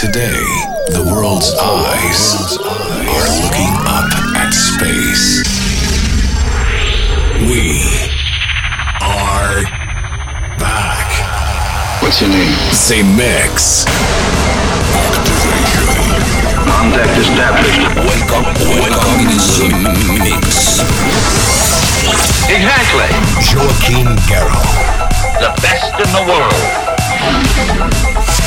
Today, the world's eyes are looking up at space. We are back. What's your name? Zemixx. Contact established. Welcome, welcome to Zemixx. Exactly. Joaquin Garrow. The best in the world.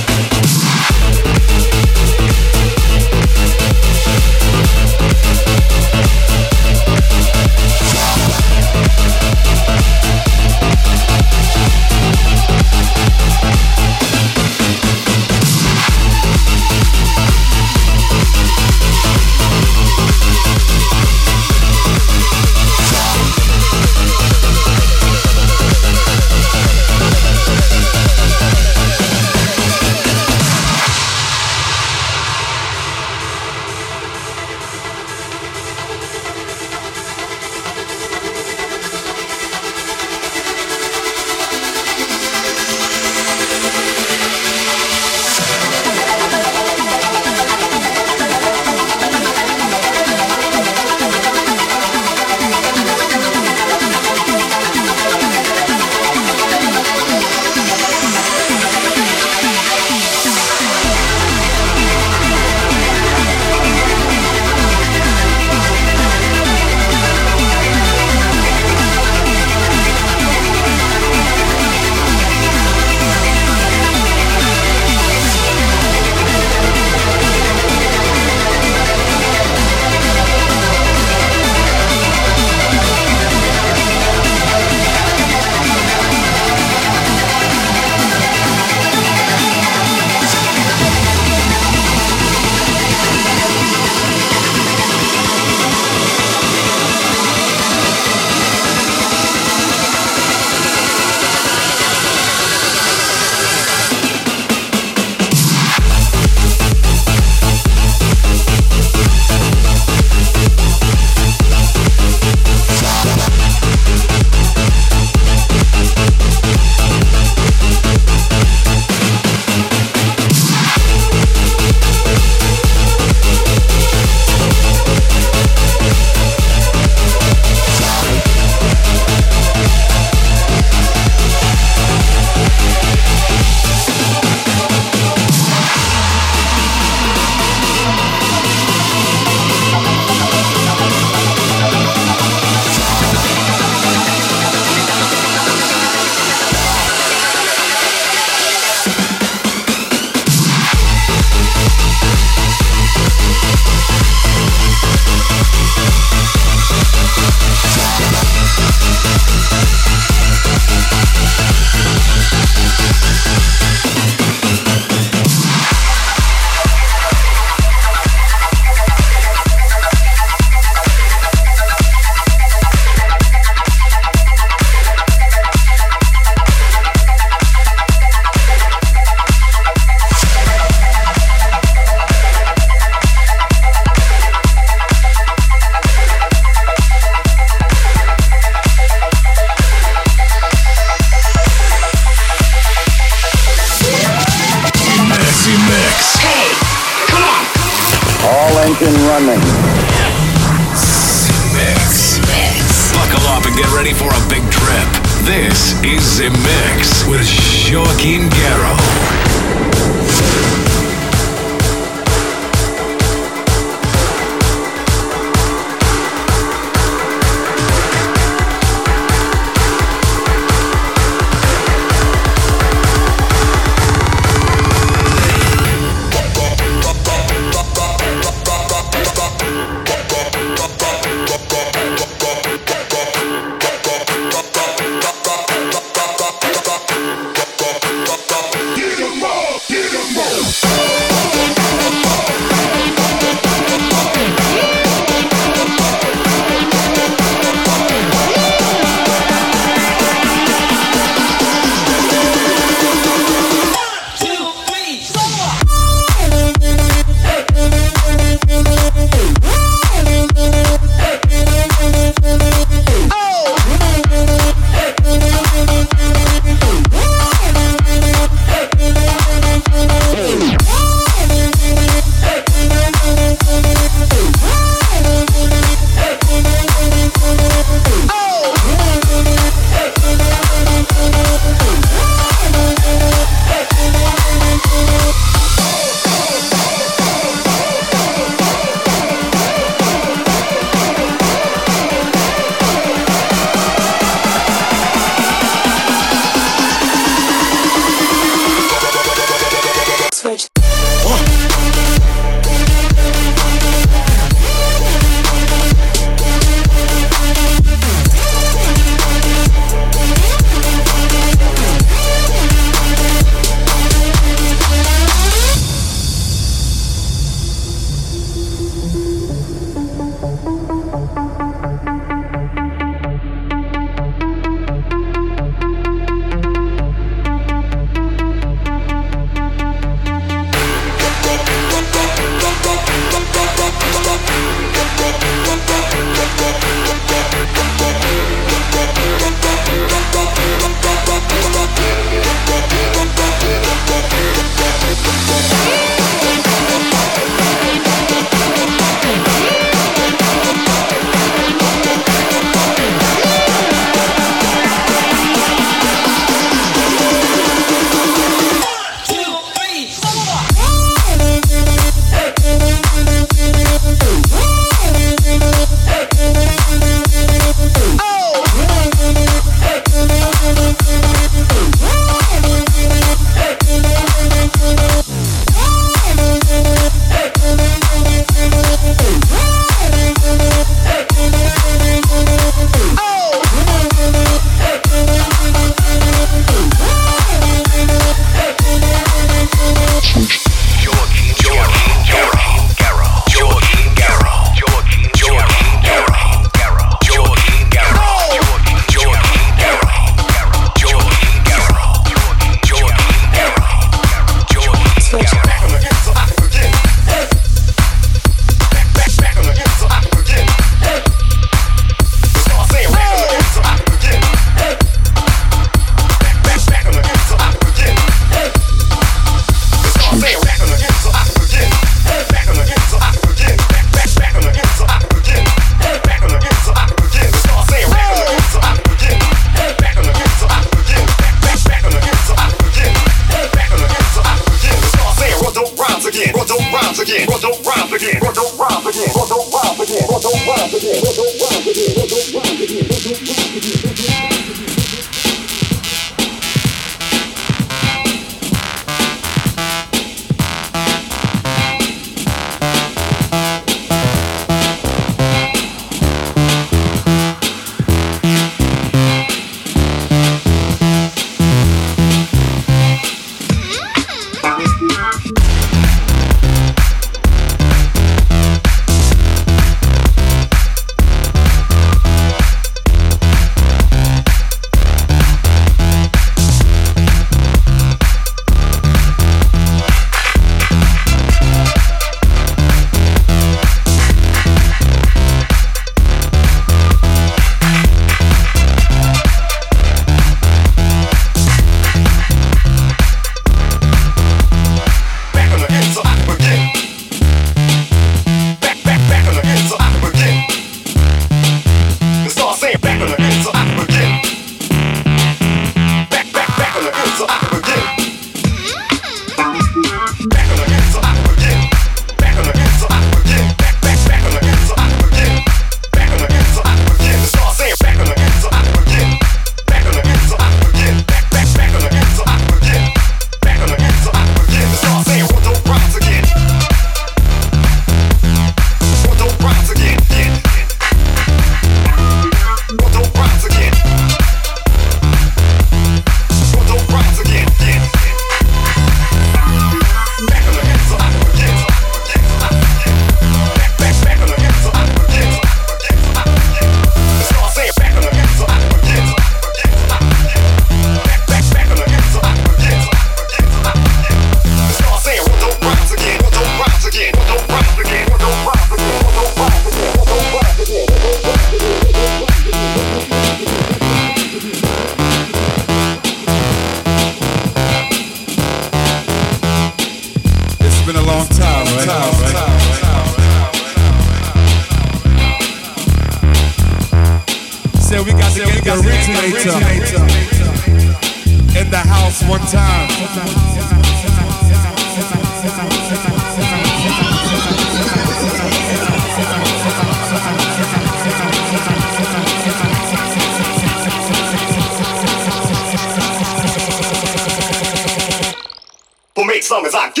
Discover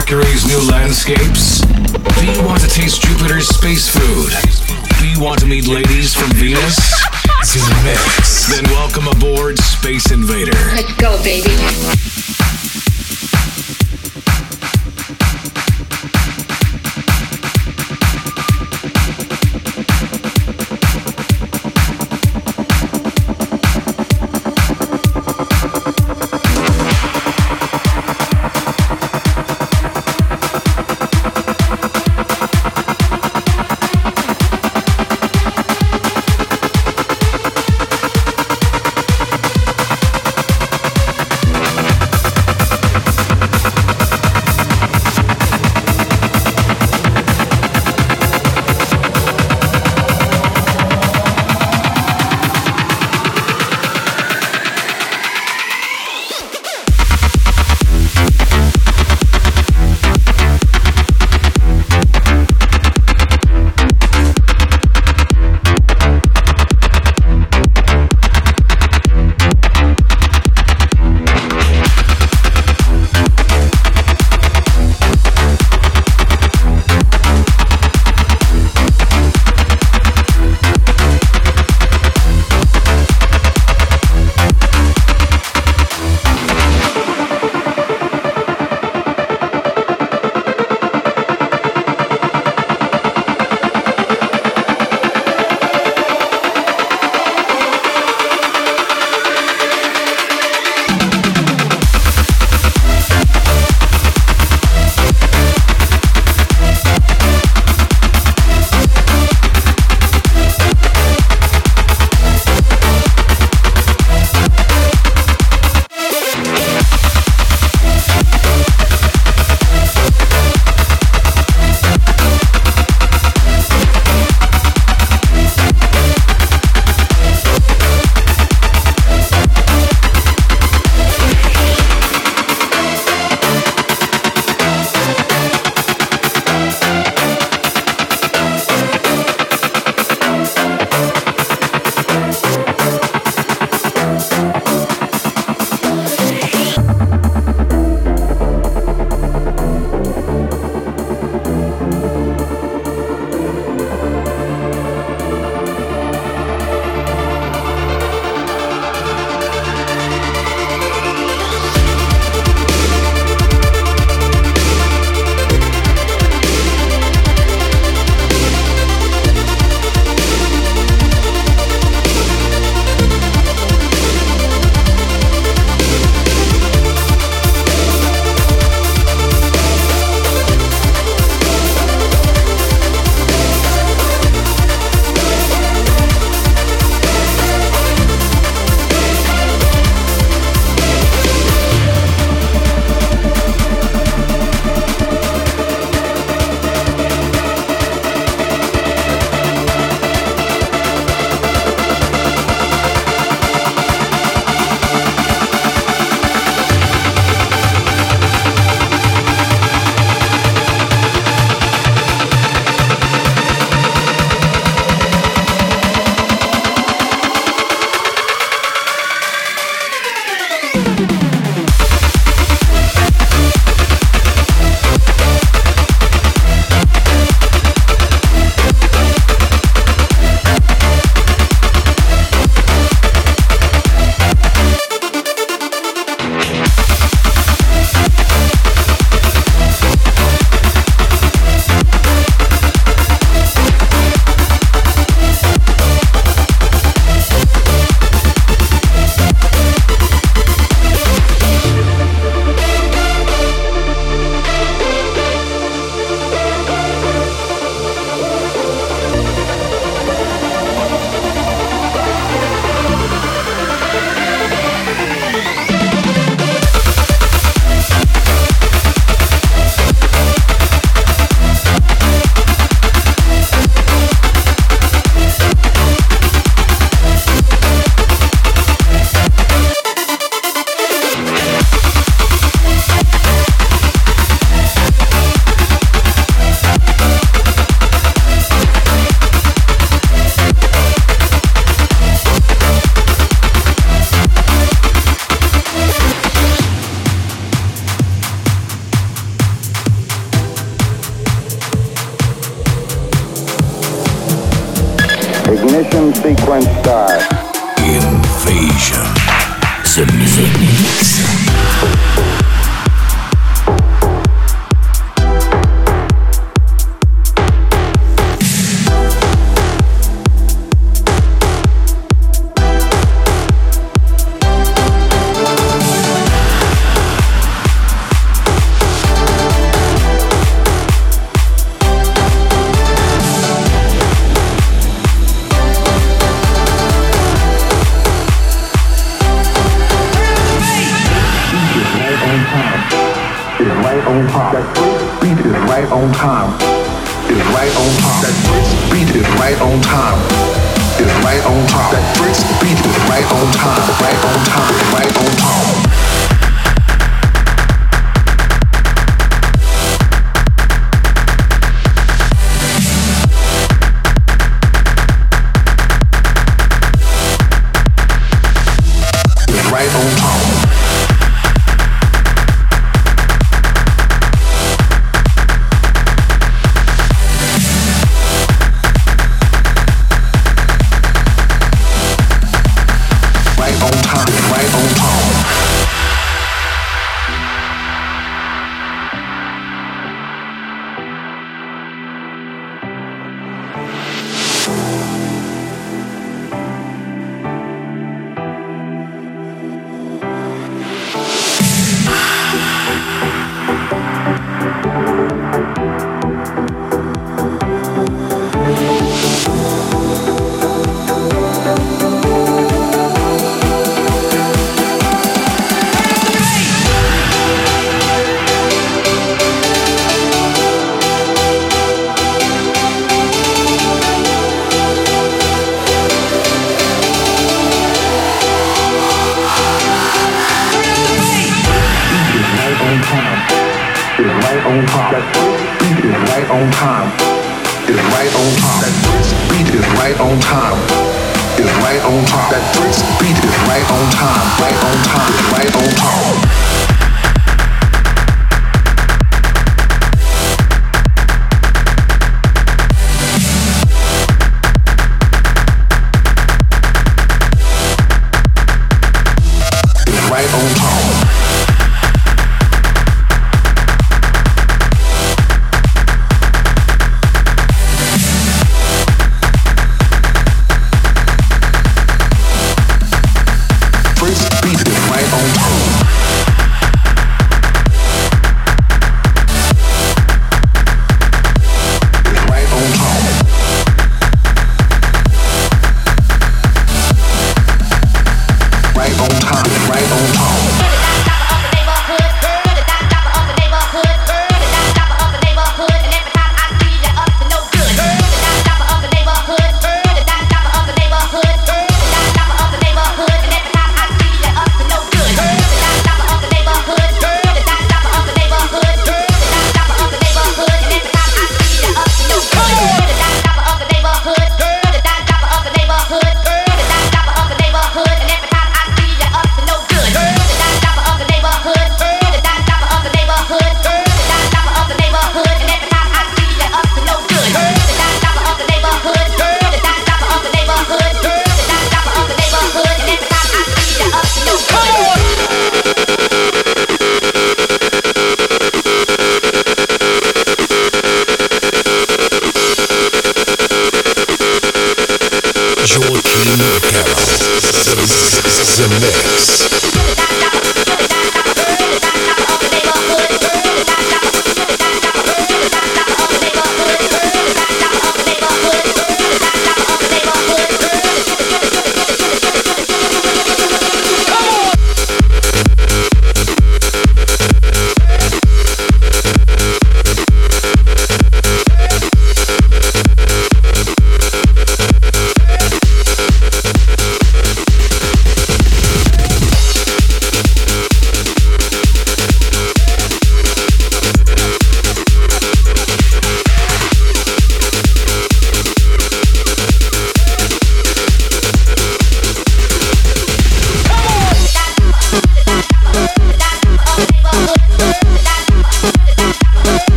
Mercury's new landscapes? Do you want to taste Jupiter's space food? Do you want to meet ladies from Venus?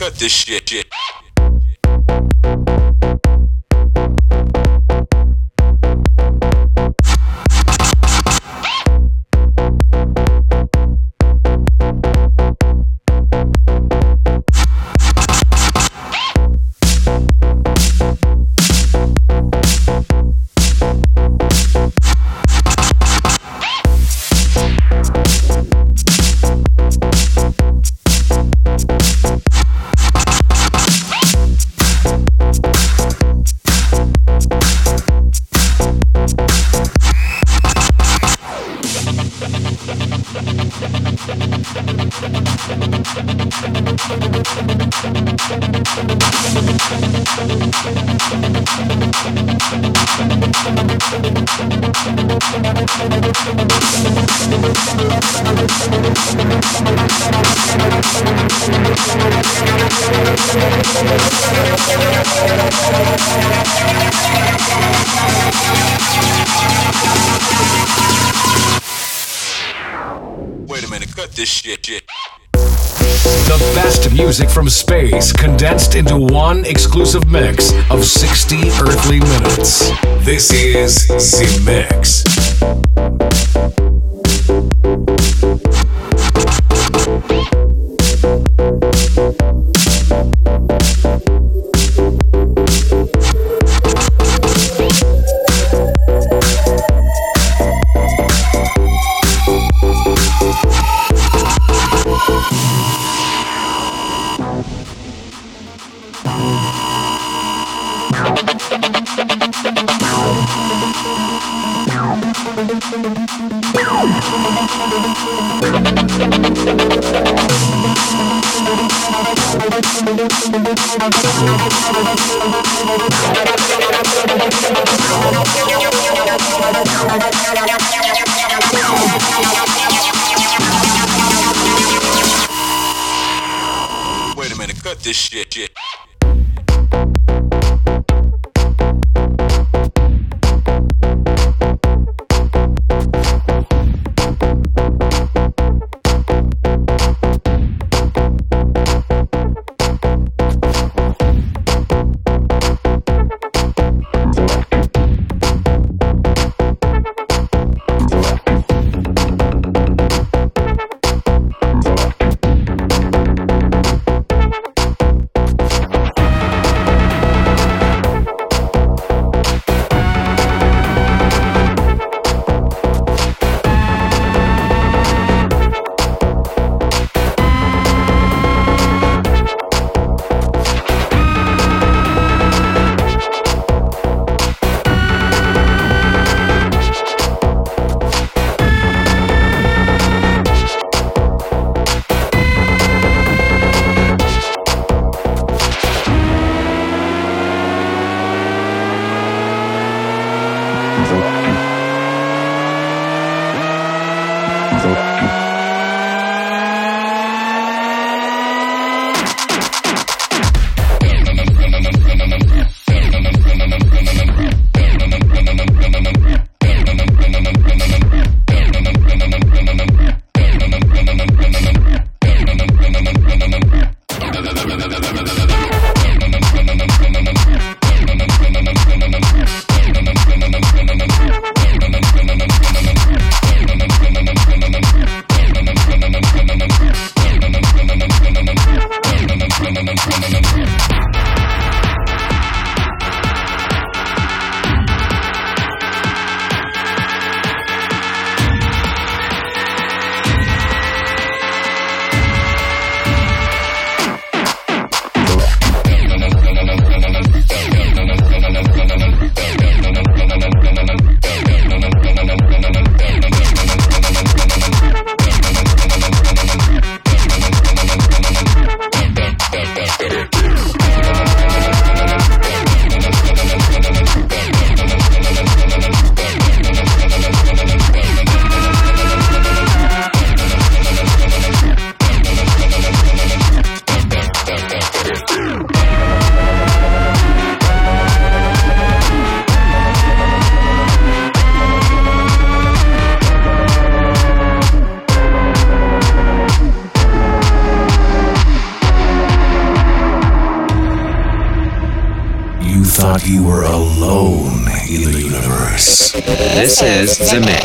cut this shit. shit. Into one exclusive mix of 60 earthly minutes. This is Zemixx. Wait a minute, cut this shit. shit. bez zemi.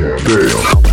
Damn.